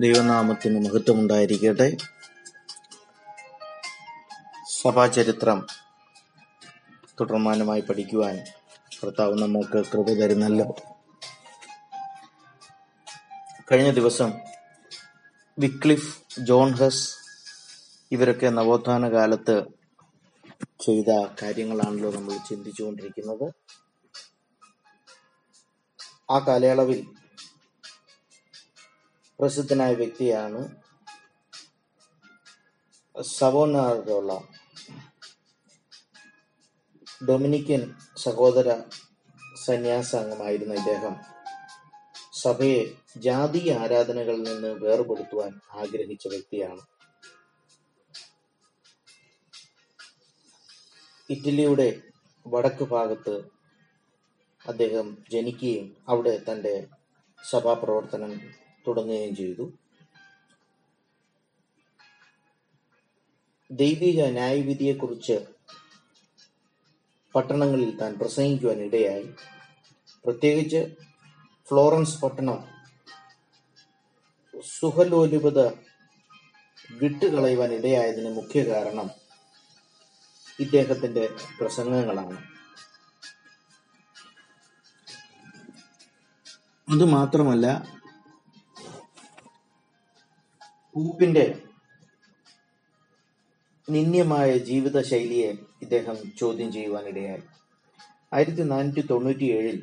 ദൈവനാമത്തിന് മഹത്വമുണ്ടായിരിക്കട്ടെ. സഭാചരിത്രം തുടർമാനമായി പഠിക്കുവാൻ കർത്താവ് നമുക്ക് കൃപ തരുന്നല്ലോ. കഴിഞ്ഞ ദിവസം വിക്ലിഫ് ജോൺ ഹസ് ഇവരൊക്കെ നവോത്ഥാന കാലത്ത് ചെയ്ത കാര്യങ്ങളാണല്ലോ നമ്മൾ ചിന്തിച്ചുകൊണ്ടിരിക്കുന്നത്. ആ കാലയളവിൽ പ്രസിദ്ധനായ വ്യക്തിയാണ് സവോനാറിലുള്ള ഡൊമിനിക്കൻ സഹോദര സന്യാസാംഗമായിരുന്ന ഇദ്ദേഹം. സഭയെ ജാതീയ ആരാധനകളിൽ നിന്ന് വേർപെടുത്തുവാൻ ആഗ്രഹിച്ച വ്യക്തിയാണ്. ഇറ്റലിയുടെ വടക്ക് ഭാഗത്ത് അദ്ദേഹം ജനിക്കുകയും അവിടെ തന്റെ സഭാപ്രവർത്തനം തുടങ്ങുകയും ചെയ്തു. ദൈവിക ന്യായവിധിയെക്കുറിച്ച് പട്ടണങ്ങളിൽ താൻ പ്രസംഗിക്കുവാൻ ഇടയായി. പ്രത്യേകിച്ച് ഫ്ലോറൻസ് പട്ടണം സുഹലോലുപത വിട്ടുകളയുവാൻ ഇടയായതിന് മുഖ്യ കാരണം ഇദ്ദേഹത്തിന്റെ പ്രസംഗങ്ങളാണ്. അത് പൂപ്പിന്റെ നിന്ദ്യമായ ജീവിത ശൈലിയെ ഇദ്ദേഹം ചോദ്യം ചെയ്യുവാനിടയായി. ആയിരത്തി നാനൂറ്റി തൊണ്ണൂറ്റി ഏഴിൽ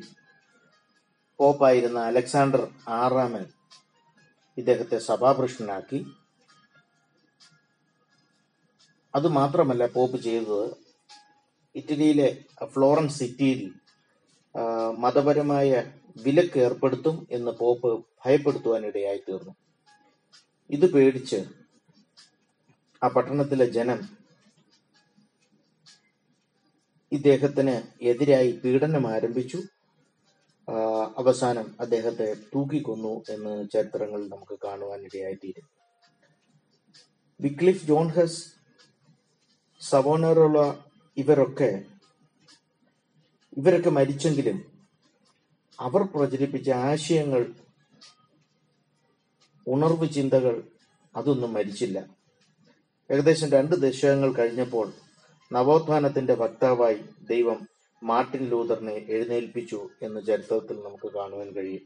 പോപ്പായിരുന്ന അലക്സാണ്ടർ ആറാമൻ ഇദ്ദേഹത്തെ അത് മാത്രമല്ല പോപ്പ് ചെയ്തത് ഇറ്റലിയിലെ ഫ്ലോറൻസ് സിറ്റിയിൽ മതപരമായ വിലക്ക് ഏർപ്പെടുത്തും എന്ന് പോപ്പ് ഭയപ്പെടുത്തുവാനിടയായി തീർന്നു. ഇത് പേടിച്ച് ആ പട്ടണത്തിലെ ജനം ഇദ്ദേഹത്തിന് എതിരായി പീഡനം ആരംഭിച്ചു. അവസാനം അദ്ദേഹത്തെ തൂക്കിക്കൊന്നു എന്ന് ചരിത്രങ്ങളിൽ നമുക്ക് കാണുവാനിടയായിത്തീരും വിക്ലിഫ് ജോൺഹസ് സവോണറുള്ള ഇവരൊക്കെ ഇവരൊക്കെ മരിച്ചെങ്കിലും അവർ പ്രചരിപ്പിച്ച ആശയങ്ങൾ ഉണർവ് ചിന്തകൾ അതൊന്നും മരിച്ചില്ല. ഏകദേശം രണ്ട് ദശകങ്ങൾ കഴിഞ്ഞപ്പോൾ നവോത്ഥാനത്തിന്റെ വക്താവായി ദൈവം മാർട്ടിൻ ലൂതറിനെ എഴുന്നേൽപ്പിച്ചു എന്ന് ചരിത്രത്തിൽ നമുക്ക് കാണുവാൻ കഴിയും.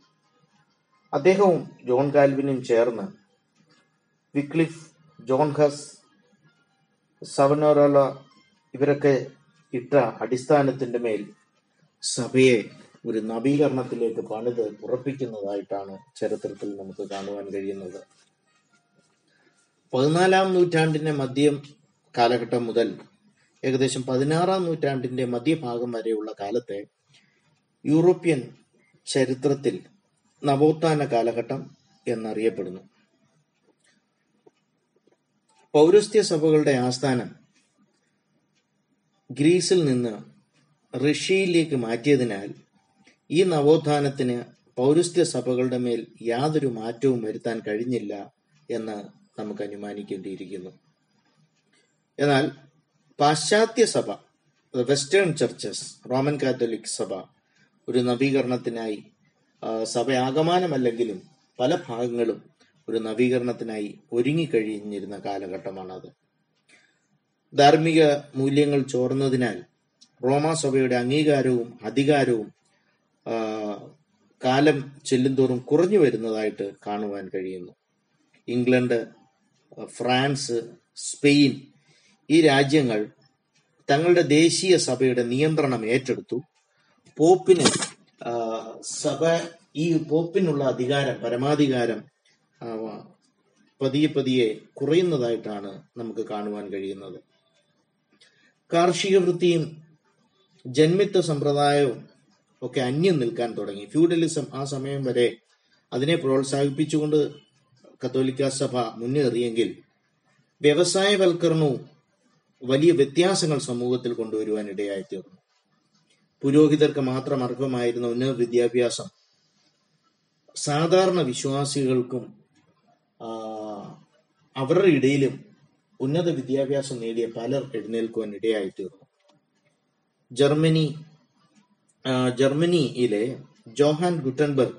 അദ്ദേഹവും ജോൺ കാൽവിനും ചേർന്ന് വിക്ലിഫ് ജോൺ ഹസ് സവനോറോല ഇവരൊക്കെ ഇട്ട അടിസ്ഥാനത്തിന്റെ മേൽ സഭയെ ഒരു നവീകരണത്തിലേക്ക് പണിത് ഉറപ്പിക്കുന്നതായിട്ടാണ് ചരിത്രത്തിൽ നമുക്ക് കാണുവാൻ കഴിയുന്നത്. പതിനാലാം നൂറ്റാണ്ടിന്റെ മധ്യം കാലഘട്ടം മുതൽ ഏകദേശം പതിനാറാം നൂറ്റാണ്ടിന്റെ മധ്യഭാഗം വരെയുള്ള കാലത്തെ യൂറോപ്യൻ ചരിത്രത്തിൽ നവോത്ഥാന കാലഘട്ടം എന്നറിയപ്പെടുന്നു. പൗരസ്ത്യ സഭകളുടെ ആസ്ഥാനം ഗ്രീസിൽ നിന്ന് റഷ്യയിലേക്ക് മാറ്റിയതിനാൽ ഈ നവോത്ഥാനത്തിന് പൗരസ്ത്യ സഭകളുടെ മേൽ യാതൊരു മാറ്റവും വരുത്താൻ കഴിഞ്ഞില്ല എന്ന് നമുക്ക് അനുമാനിക്കേണ്ടിയിരിക്കുന്നു. എന്നാൽ പാശ്ചാത്യ സഭ വെസ്റ്റേൺ ചർച്ചസ് റോമൻ കാത്തലിക് സഭ ഒരു നവീകരണത്തിനായി സഭ ആകമാനമല്ലെങ്കിലും പല ഭാഗങ്ങളും ഒരു നവീകരണത്തിനായി ഒരുങ്ങിക്കഴിഞ്ഞിരുന്ന കാലഘട്ടമാണത്. ധാർമ്മിക മൂല്യങ്ങൾ ചോർന്നതിനാൽ റോമാ സഭയുടെ അംഗീകാരവും അധികാരവും കാലം ചെല്ലുന്തോറും കുറഞ്ഞു വരുന്നതായിട്ട് കാണുവാൻ കഴിയുന്നു. ഇംഗ്ലണ്ട് ഫ്രാൻസ് സ്പെയിൻ ഈ രാജ്യങ്ങൾ തങ്ങളുടെ ദേശീയ സഭയുടെ നിയന്ത്രണം ഏറ്റെടുത്തു. പോപ്പിന് സഭ ഈ പോപ്പിനുള്ള അധികാരം പരമാധികാരം പതിയെ പതിയെ കുറയുന്നതായിട്ടാണ് നമുക്ക് കാണുവാൻ കഴിയുന്നത്. കാർഷിക വൃത്തിയും ജന്മിത്വ സമ്പ്രദായവും ഒക്കെ അന്യം നിൽക്കാൻ തുടങ്ങി. ഫ്യൂഡലിസം ആ സമയം വരെ അതിനെ പ്രോത്സാഹിപ്പിച്ചുകൊണ്ട് കത്തോലിക്ക സഭ മുന്നേറിയെങ്കിൽ വ്യവസായവൽക്കരണവും വലിയ വ്യത്യാസങ്ങൾ സമൂഹത്തിൽ കൊണ്ടുവരുവാൻ ഇടയായി തീർന്നു പുരോഹിതർക്ക് മാത്രം അർഹമായിരുന്ന ഉന്നത വിദ്യാഭ്യാസം സാധാരണ വിശ്വാസികൾക്കും അവരുടെ ഇടയിലും ഉന്നത വിദ്യാഭ്യാസം നേടിയ പലർ എഴുന്നേൽക്കുവാൻ ഇടയായി തീർന്നു ജർമ്മനി ജർമ്മനിയിലെ ജോഹാൻ ഗുട്ടൻബർഗ്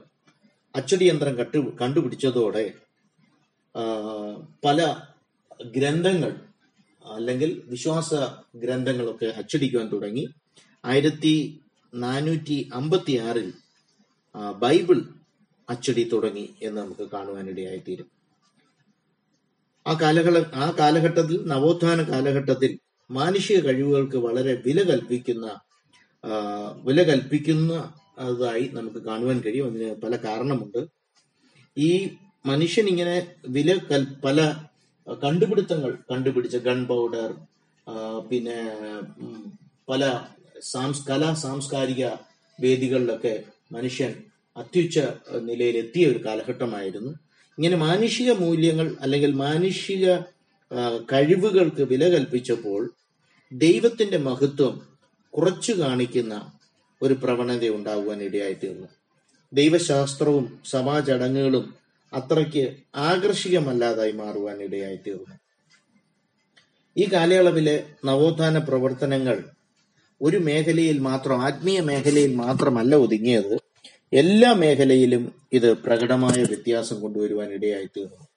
അച്ചടി യന്ത്രം കട്ടു കണ്ടുപിടിച്ചതോടെ പല ഗ്രന്ഥങ്ങൾ അല്ലെങ്കിൽ വിശ്വാസ ഗ്രന്ഥങ്ങളൊക്കെ അച്ചടിക്കുവാൻ തുടങ്ങി. ആയിരത്തി നാനൂറ്റി അമ്പത്തി ആറിൽ ബൈബിൾ അച്ചടി തുടങ്ങി എന്ന് നമുക്ക് കാണുവാനിടയായിത്തീരും. ആ കാലഘട്ട ആ കാലഘട്ടത്തിൽ നവോത്ഥാന കാലഘട്ടത്തിൽ മാനുഷിക കഴിവുകൾക്ക് വളരെ വില കൽപ്പിക്കുന്ന വില കൽപ്പിക്കുന്നതായി നമുക്ക് കാണുവാൻ കഴിയും. അതിന് പല കാരണമുണ്ട്. ഈ മനുഷ്യൻ ഇങ്ങനെ വില കൽ പല കണ്ടുപിടുത്തങ്ങൾ കണ്ടുപിടിച്ച ഗൺ പൗഡർ പിന്നെ പല സാംസ് കലാ സാംസ്കാരിക വേദികളിലൊക്കെ മനുഷ്യൻ അത്യുച്ച നിലയിൽ എത്തിയ ഒരു കാലഘട്ടമായിരുന്നു. ഇങ്ങനെ മാനുഷിക മൂല്യങ്ങൾ അല്ലെങ്കിൽ മാനുഷിക കഴിവുകൾക്ക് വില കൽപ്പിച്ചപ്പോൾ ദൈവത്തിന്റെ മഹത്വം കുറച്ചു കാണിക്കുന്ന ഒരു പ്രവണത ഉണ്ടാകുവാൻ ഇടയായിത്തീർന്നു. ദൈവശാസ്ത്രവും സഭാചടങ്ങുകളും അത്രയ്ക്ക് ആകർഷികമല്ലാതായി മാറുവാൻ ഇടയായിത്തീർന്നു. ഈ കാലയളവിലെ നവോത്ഥാന പ്രവർത്തനങ്ങൾ ഒരു മേഖലയിൽ മാത്രം ആത്മീയ മേഖലയിൽ മാത്രമല്ല ഒതുങ്ങിയത്. എല്ലാ മേഖലയിലും ഇത് പ്രകടമായ വ്യത്യാസം കൊണ്ടുവരുവാൻ ഇടയായിത്തീർന്നു.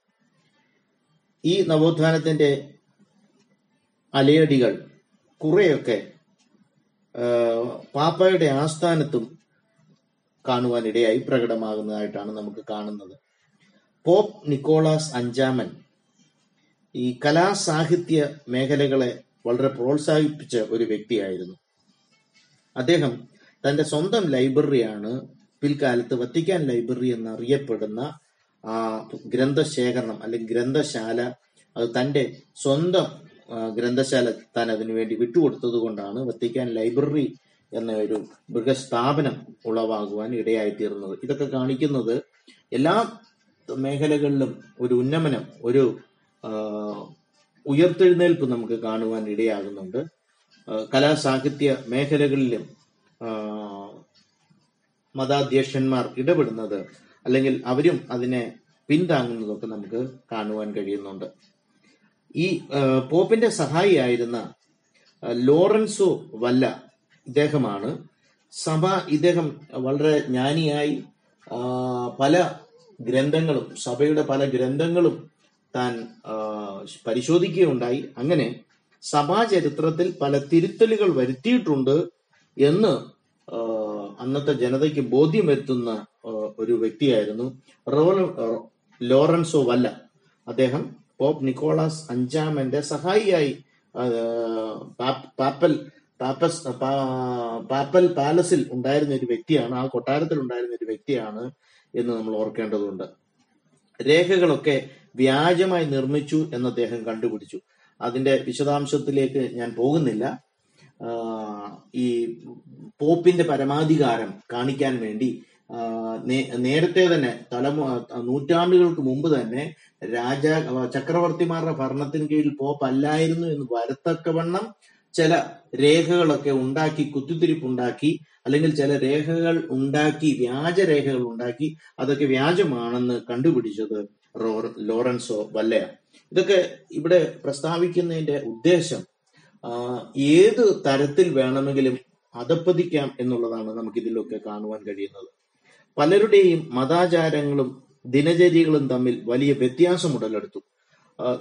ഈ നവോത്ഥാനത്തിന്റെ അലയടികൾ കുറെയൊക്കെ പാപ്പയുടെ ആസ്ഥാനത്തും കാണുവാൻ ഇടയായി പ്രകടമാകുന്നതായിട്ടാണ് നമുക്ക് കാണുന്നത്. പോപ്പ് നിക്കോളാസ് അഞ്ചാമൻ ഈ കലാസാഹിത്യ മേഖലകളെ വളരെ പ്രോത്സാഹിപ്പിച്ച ഒരു വ്യക്തിയായിരുന്നു. അദ്ദേഹം തന്റെ സ്വന്തം ലൈബ്രറിയാണ് പിൽക്കാലത്ത് വത്തിക്കാൻ ലൈബ്രറി എന്നറിയപ്പെടുന്ന ആ ഗ്രന്ഥശേഖരണം അല്ലെങ്കിൽ ഗ്രന്ഥശാല അത് തന്റെ സ്വന്തം ഗ്രന്ഥശാല താൻ അതിനു വേണ്ടി വിട്ടുകൊടുത്തത് കൊണ്ടാണ് വത്തിക്കാൻ ലൈബ്രറി എന്ന ഒരു മൃഗസ്ഥാപനം ഉളവാകുവാൻ ഇടയായിത്തീർന്നത്. ഇതൊക്കെ കാണിക്കുന്നത് എല്ലാ മേഖലകളിലും ഒരു ഉന്നമനം ഒരു ഉയർത്തെഴുന്നേൽപ്പ് നമുക്ക് കാണുവാൻ ഇടയാകുന്നുണ്ട്. കലാ സാഹിത്യ മേഖലകളിലും മതാധ്യക്ഷന്മാർ ഇടപെടുന്നത് അല്ലെങ്കിൽ അവരും അതിനെ പിന്താങ്ങുന്നതൊക്കെ നമുക്ക് കാണുവാൻ കഴിയുന്നുണ്ട്. ഈ പോപ്പിന്റെ സഹായിയായിരുന്ന ലോറൻസോ വല്ല ഇദ്ദേഹമാണ്. സഭ ഇദ്ദേഹം വളരെ ജ്ഞാനിയായി പല ഗ്രന്ഥങ്ങളും സഭയുടെ പല ഗ്രന്ഥങ്ങളും താൻ പരിശോധിക്കുകയുണ്ടായി. അങ്ങനെ സഭാചരിത്രത്തിൽ പല തിരുത്തലുകൾ വരുത്തിയിട്ടുണ്ട് എന്ന് അന്നത്തെ ജനതയ്ക്ക് ബോധ്യം വരുത്തുന്ന ഒരു വ്യക്തിയായിരുന്നു റോൾ ലോറൻസോ വല്ല. അദ്ദേഹം പോപ്പ് നിക്കോളാസ് അഞ്ചാമന്റെ സഹായിയായി. പാപ്പൽ പാപ്പസ് പാപ്പൽ പാലസിൽ ഉണ്ടായിരുന്ന ഒരു വ്യക്തിയാണ് ആ കൊട്ടാരത്തിൽ ഉണ്ടായിരുന്ന ഒരു വ്യക്തിയാണ് എന്ന് നമ്മൾ ഓർക്കേണ്ടതുണ്ട്. രേഖകളൊക്കെ വ്യാജമായി നിർമ്മിച്ചു എന്ന് അദ്ദേഹം കണ്ടുപിടിച്ചു. അതിന്റെ വിശദാംശത്തിലേക്ക് ഞാൻ പോകുന്നില്ല. ഈ പോപ്പിന്റെ പരമാധികാരം കാണിക്കാൻ വേണ്ടി നേരത്തെ തന്നെ തലമു നൂറ്റാണ്ടുകൾക്ക് മുമ്പ് തന്നെ രാജ ചക്രവർത്തിമാരുടെ ഭരണത്തിന് കീഴിൽ പോപ്പ് അല്ലായിരുന്നു എന്ന് വരത്തക്കവണ്ണം ചില രേഖകളൊക്കെ ഉണ്ടാക്കി കുത്തിത്തിരിപ്പുണ്ടാക്കി അല്ലെങ്കിൽ ചില രേഖകൾ ഉണ്ടാക്കി വ്യാജരേഖകൾ ഉണ്ടാക്കി അതൊക്കെ വ്യാജമാണെന്ന് കണ്ടുപിടിച്ചത് ലോറൻസോ വല്ലയ. ഇതൊക്കെ ഇവിടെ പ്രസ്താവിക്കുന്നതിന്റെ ഉദ്ദേശം ഏത് തരത്തിൽ വേണമെങ്കിലും അധപ്പതിക്കാം എന്നുള്ളതാണ് നമുക്ക് ഇതിലൊക്കെ കാണുവാൻ കഴിയുന്നത്. പലരുടെയും മതാചാരങ്ങളും ദിനചര്യകളും തമ്മിൽ വലിയ വ്യത്യാസം ഉടലെടുത്തു.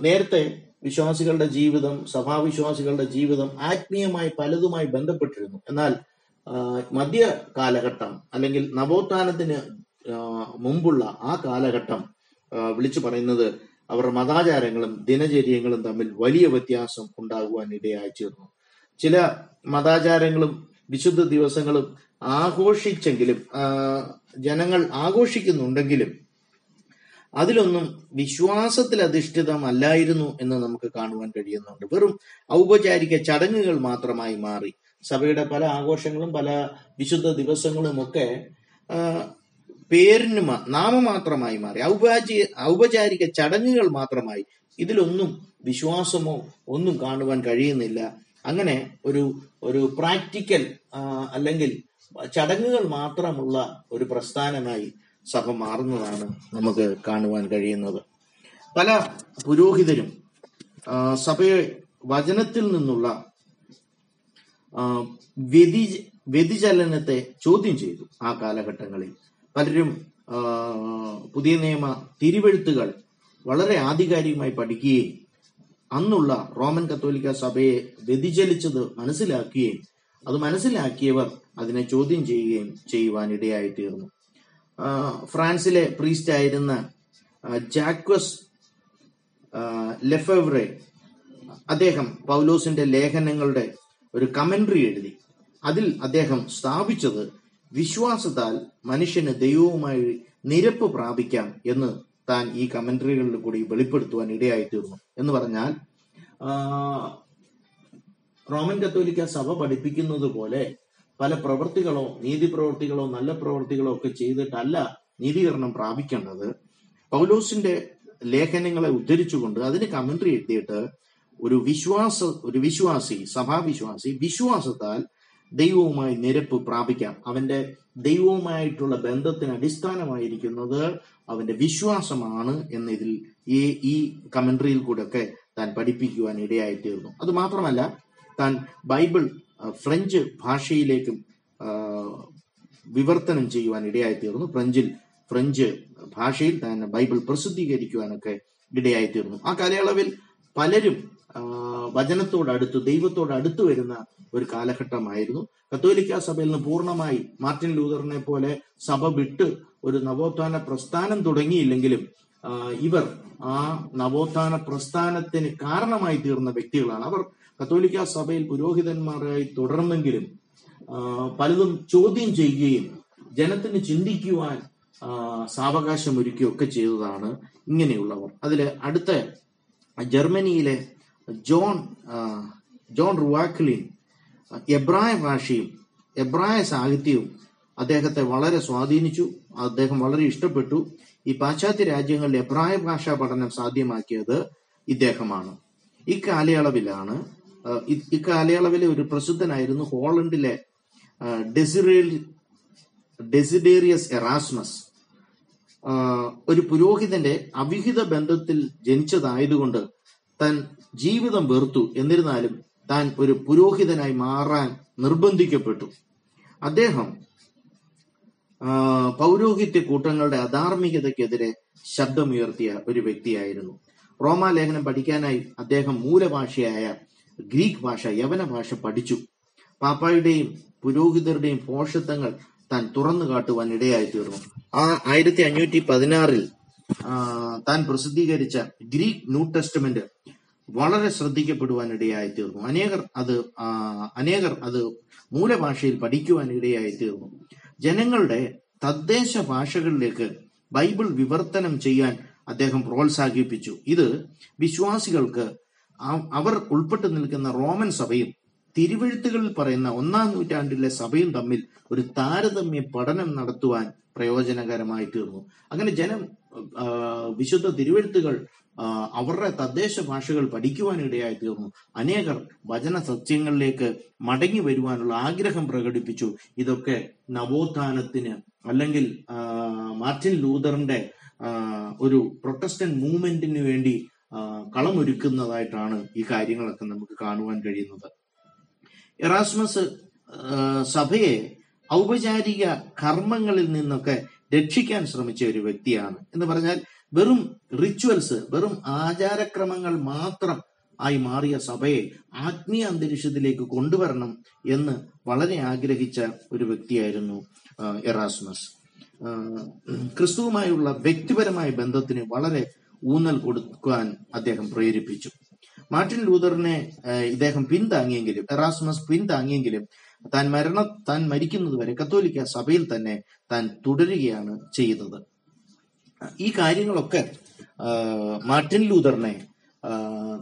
നേരത്തെ വിശ്വാസികളുടെ ജീവിതം സഭാവിശ്വാസികളുടെ ജീവിതം ആത്മീയമായി പലതുമായി ബന്ധപ്പെട്ടിരുന്നു. എന്നാൽ മധ്യ കാലഘട്ടം അല്ലെങ്കിൽ നവോത്ഥാനത്തിന് മുമ്പുള്ള ആ കാലഘട്ടം വിളിച്ചു പറയുന്നത് അവരുടെ മതാചാരങ്ങളും ദിനചര്യങ്ങളും തമ്മിൽ വലിയ വ്യത്യാസം ഉണ്ടാകുവാൻ ഇടയായി തീർന്നു. ചില മതാചാരങ്ങളും വിശുദ്ധ ദിവസങ്ങളും ആഘോഷിച്ചെങ്കിലും ജനങ്ങൾ ആഘോഷിക്കുന്നുണ്ടെങ്കിലും അതിലൊന്നും വിശ്വാസത്തിൽ അധിഷ്ഠിതമല്ലായിരുന്നു എന്ന് നമുക്ക് കാണുവാൻ കഴിയുന്നുണ്ട്. വെറും ഔപചാരിക ചടങ്ങുകൾ മാത്രമായി മാറി. സഭയുടെ പല ആഘോഷങ്ങളും പല വിശുദ്ധ ദിവസങ്ങളും ഒക്കെ പേരിന് നാമമാത്രമായി മാറി. ഔപചാരിക ഔപചാരിക ചടങ്ങുകൾ മാത്രമായി. ഇതിലൊന്നും വിശ്വാസമോ ഒന്നും കാണുവാൻ കഴിയുന്നില്ല. അങ്ങനെ ഒരു ഒരു പ്രാക്ടിക്കൽ അല്ലെങ്കിൽ ചടങ്ങുകൾ മാത്രമുള്ള ഒരു പ്രസ്ഥാനമായി സഭ മാറുന്നതാണ് നമുക്ക് കാണുവാൻ കഴിയുന്നത്. പല പുരോഹിതരും സഭയെ വചനത്തിൽ നിന്നുള്ള വ്യതി വ്യതിചലനത്തെ ചോദ്യം ചെയ്തു ആ കാലഘട്ടങ്ങളിൽ. പലരും പുതിയ നിയമ തിരുവെഴുത്തുകൾ വളരെ ആധികാരികമായി പഠിക്കുകയും അന്നുള്ള റോമൻ കത്തോലിക്ക സഭയെ വ്യതിചലിച്ചത് മനസ്സിലാക്കുകയും അത് മനസ്സിലാക്കിയവർ അതിനെ ചോദ്യം ചെയ്യുകയും ചെയ്യുവാൻ ഇടയായി തീർന്നു ഫ്രാൻസിലെ പ്രീസ്റ്റ് ആയിരുന്ന ജാക്വസ് ലെഫെവ്രെ അദ്ദേഹം പൗലോസിന്റെ ലേഖനങ്ങളുടെ ഒരു കമന്ററി എഴുതി. അതിൽ അദ്ദേഹം സ്ഥാപിച്ചത് വിശ്വാസത്താൽ മനുഷ്യന് ദൈവവുമായി നിരപ്പ് പ്രാപിക്കാം എന്ന് താൻ ഈ കമന്ററികളിൽ കൂടി വെളിപ്പെടുത്തുവാൻ ഇടയായിത്തീർന്നു എന്ന് പറഞ്ഞാൽ റോമൻ കത്തോലിക്ക സഭ പഠിപ്പിക്കുന്നത് പോലെ പല പ്രവൃത്തികളോ നീതി പ്രവൃത്തികളോ നല്ല പ്രവൃത്തികളോ ഒക്കെ ചെയ്തിട്ടല്ല നീതീകരണം പ്രാപിക്കേണ്ടത്. പൗലോസിന്റെ ലേഖനങ്ങളെ ഉദ്ധരിച്ചുകൊണ്ട് അതിന് കമന്ററി എഴുതിയിട്ട് ഒരു വിശ്വാസ ഒരു വിശ്വാസി സഭാവിശ്വാസി വിശ്വാസത്താൽ ദൈവവുമായി നിരപ്പ് പ്രാപിക്കാം. അവന്റെ ദൈവവുമായിട്ടുള്ള ബന്ധത്തിന് അടിസ്ഥാനമായിരിക്കുന്നത് അവന്റെ വിശ്വാസമാണ് എന്ന് ഇതിൽ ഈ ഈ കമന്ററിയിൽ കൂടെ ഒക്കെ താൻ പഠിപ്പിക്കുവാൻ ഇടയായി തീർന്നു അത് മാത്രമല്ല താൻ ബൈബിൾ ഫ്രഞ്ച് ഭാഷയിലേക്കും വിവർത്തനം ചെയ്യുവാൻ ഇടയായി തീർന്നു ഫ്രഞ്ചിൽ ഫ്രഞ്ച് ഭാഷയിൽ താൻ ബൈബിൾ പ്രസിദ്ധീകരിക്കുവാനൊക്കെ ഇടയായി തീർന്നു ആ കാലയളവിൽ പലരും വചനത്തോടടുത്ത് ദൈവത്തോടടുത്ത് വരുന്ന ഒരു കാലഘട്ടമായിരുന്നു. കത്തോലിക്ക സഭയിൽ നിന്ന് പൂർണമായി മാർട്ടിൻ ലൂതറിനെ പോലെ സഭ വിട്ട് ഒരു നവോത്ഥാന പ്രസ്ഥാനം തുടങ്ങിയില്ലെങ്കിലും ഇവർ ആ നവോത്ഥാന പ്രസ്ഥാനത്തിന് കാരണമായി തീർന്ന വ്യക്തികളാണ്. അവർ കത്തോലിക്ക സഭയിൽ പുരോഹിതന്മാരായി തുടർന്നെങ്കിലും പലതും ചോദ്യം ചെയ്യുകയും ജനത്തിന് ചിന്തിക്കുവാൻ സാവകാശം ഒരുക്കുകയൊക്കെ ചെയ്തതാണ് ഇങ്ങനെയുള്ളവർ. അതിൽ അടുത്ത ജർമ്മനിയിലെ ജോൺ ജോൺ റുവാക്ലിൻ എബ്രായ ഭാഷയും എബ്രായ സാഹിത്യവും അദ്ദേഹത്തെ വളരെ സ്വാധീനിച്ചു. അദ്ദേഹം വളരെ ഇഷ്ടപ്പെട്ടു. ഈ പാശ്ചാത്യ രാജ്യങ്ങളിൽ എബ്രായ ഭാഷാ പഠനം സാധ്യമാക്കിയത് ഇദ്ദേഹമാണ്. ഇക്കാലയളവിലാണ് ഇക്കാലയളവിലെ ഒരു പ്രസിദ്ധനായിരുന്നു ഹോളണ്ടിലെ ഡെസിറേ ഡെസിഡേറിയസ് എറാസ്മസ്. ഒരു പുരോഹിതന്റെ അവിഹിത ബന്ധത്തിൽ ജനിച്ചതായതുകൊണ്ട് തൻ ജീവിതം വെറുത്തു. എന്നിരുന്നാലും താൻ ഒരു പുരോഹിതനായി മാറാൻ നിർബന്ധിക്കപ്പെട്ടു. അദ്ദേഹം പൗരോഹിത്യ കൂട്ടങ്ങളുടെ അധാർമികതയ്ക്കെതിരെ ശബ്ദമുയർത്തിയ ഒരു വ്യക്തിയായിരുന്നു. റോമാലേഖനം പഠിക്കാനായി അദ്ദേഹം മൂലഭാഷയായ ഗ്രീക്ക് ഭാഷ യവന ഭാഷ പഠിച്ചു. പാപ്പായുടെയും പുരോഹിതരുടെയും പോഷത്വങ്ങൾ താൻ തുറന്നു കാട്ടുവാൻ ഇടയായി തീർന്നു ആ ആയിരത്തി അഞ്ഞൂറ്റി പതിനാറിൽ താൻ പ്രസിദ്ധീകരിച്ച ഗ്രീക്ക് ന്യൂ ടെസ്റ്റ്മെന്റ് വളരെ ശ്രദ്ധിക്കപ്പെടുവാൻ ഇടയായി തീർന്നു അനേകർ അത് അനേകർ അത് മൂലഭാഷയിൽ പഠിക്കുവാൻ ഇടയായി തീർന്നു ജനങ്ങളുടെ തദ്ദേശ ഭാഷകളിലേക്ക് ബൈബിൾ വിവർത്തനം ചെയ്യാൻ അദ്ദേഹം പ്രോത്സാഹിപ്പിച്ചു. ഇത് വിശ്വാസികൾക്ക് അവർ ഉൾപ്പെട്ടു നിൽക്കുന്ന റോമൻ സഭയും തിരുവെഴുത്തുകളിൽ പറയുന്ന ഒന്നാം നൂറ്റാണ്ടിലെ സഭയും തമ്മിൽ ഒരു താരതമ്യ പഠനം നടത്തുവാൻ പ്രയോജനകരമായി തീർന്നു. അങ്ങനെ ജനം വിശുദ്ധ തിരുവെഴുത്തുകൾ അവരുടെ തദ്ദേശ ഭാഷകൾ പഠിക്കുവാൻ ഇടയായി തീർന്നു. അനേകർ വചന സത്യങ്ങളിലേക്ക് മടങ്ങി വരുവാനുള്ള ആഗ്രഹം പ്രകടിപ്പിച്ചു. ഇതൊക്കെ നവോത്ഥാനത്തിന് അല്ലെങ്കിൽ മാർട്ടിൻ ലൂതറിന്റെ ഒരു പ്രൊട്ടസ്റ്റന്റ് മൂവ്മെന്റിന് വേണ്ടി കളമൊരുക്കുന്നതായിട്ടാണ് ഈ കാര്യങ്ങളൊക്കെ നമുക്ക് കാണുവാൻ കഴിയുന്നത്. എറാസ്മസ് സഭയെ ഔപചാരിക കർമ്മങ്ങളിൽ നിന്നൊക്കെ രക്ഷിക്കാൻ ശ്രമിച്ച ഒരു വ്യക്തിയാണ്. എന്ന് പറഞ്ഞാൽ വെറും റിച്വൽസ് വെറും ആചാരക്രമങ്ങൾ മാത്രം ആയി മാറിയ സഭയെ ആത്മീയ അന്തരീക്ഷത്തിലേക്ക് കൊണ്ടുവരണം എന്ന് വളരെ ആഗ്രഹിച്ച ഒരു വ്യക്തിയായിരുന്നു എറാസ്മസ്. ക്രിസ്തുവുമായുള്ള വ്യക്തിപരമായ ബന്ധത്തിന് വളരെ ഊന്നൽ കൊടുക്കാൻ അദ്ദേഹം പ്രേരിപ്പിച്ചു. മാർട്ടിൻ ലൂതറിനെ ഇദ്ദേഹം പിന്താങ്ങിയെങ്കിലും എറാസ്മസ് പിന്താങ്ങിയെങ്കിലും താൻ മരണ താൻ മരിക്കുന്നത് വരെ കത്തോലിക്ക സഭയിൽ തന്നെ താൻ തുടരുകയാണ് ചെയ്തത് ഈ കാര്യങ്ങളൊക്കെ മാർട്ടിൻ ലൂതറിനെ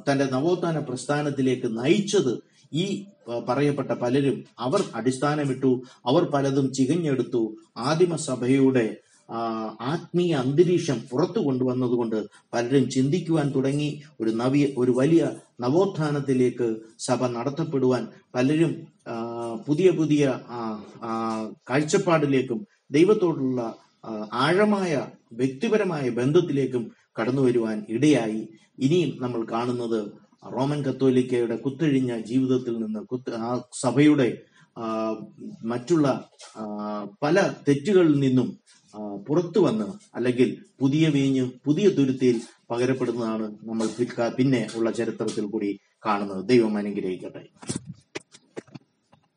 തന്റെ നവോത്ഥാന പ്രസ്ഥാനത്തിലേക്ക് നയിച്ചത് ഈ പറയപ്പെട്ട പലരും അവർ അടിസ്ഥാനമിട്ടു അവർ പലതും ചികഞ്ഞെടുത്തു ആദിമസഭയുടെ ആത്മീയ അന്തരീക്ഷം പുറത്തു കൊണ്ടുവന്നതുകൊണ്ട് പലരും ചിന്തിക്കുവാൻ തുടങ്ങി. ഒരു നവീ ഒരു വലിയ നവോത്ഥാനത്തിലേക്ക് സഭ നടത്തപ്പെടുവാൻ പലരും പുതിയ പുതിയ കാഴ്ചപ്പാടിലേക്കും ദൈവത്തോടുള്ള ആഴമായ വ്യക്തിപരമായ ബന്ധത്തിലേക്കും കടന്നു വരുവാൻ ഇടയായി. ഇനിയും നമ്മൾ കാണുന്നത് റോമൻ കത്തോലിക്കയുടെ കുത്തൊഴിഞ്ഞ ജീവിതത്തിൽ നിന്ന് കുത്ത് ആ സഭയുടെ മറ്റുള്ള പല തെറ്റുകളിൽ നിന്നും പുറത്തു വന്ന് അല്ലെങ്കിൽ പുതിയ വീഞ്ഞ് പുതിയ തുരുത്തിയിൽ പകരപ്പെടുന്നതാണ് നമ്മൾ പിന്നെ ഉള്ള ചരിത്രത്തിൽ കൂടി കാണുന്നത്. ദൈവം അനുഗ്രഹിക്കട്ടെ.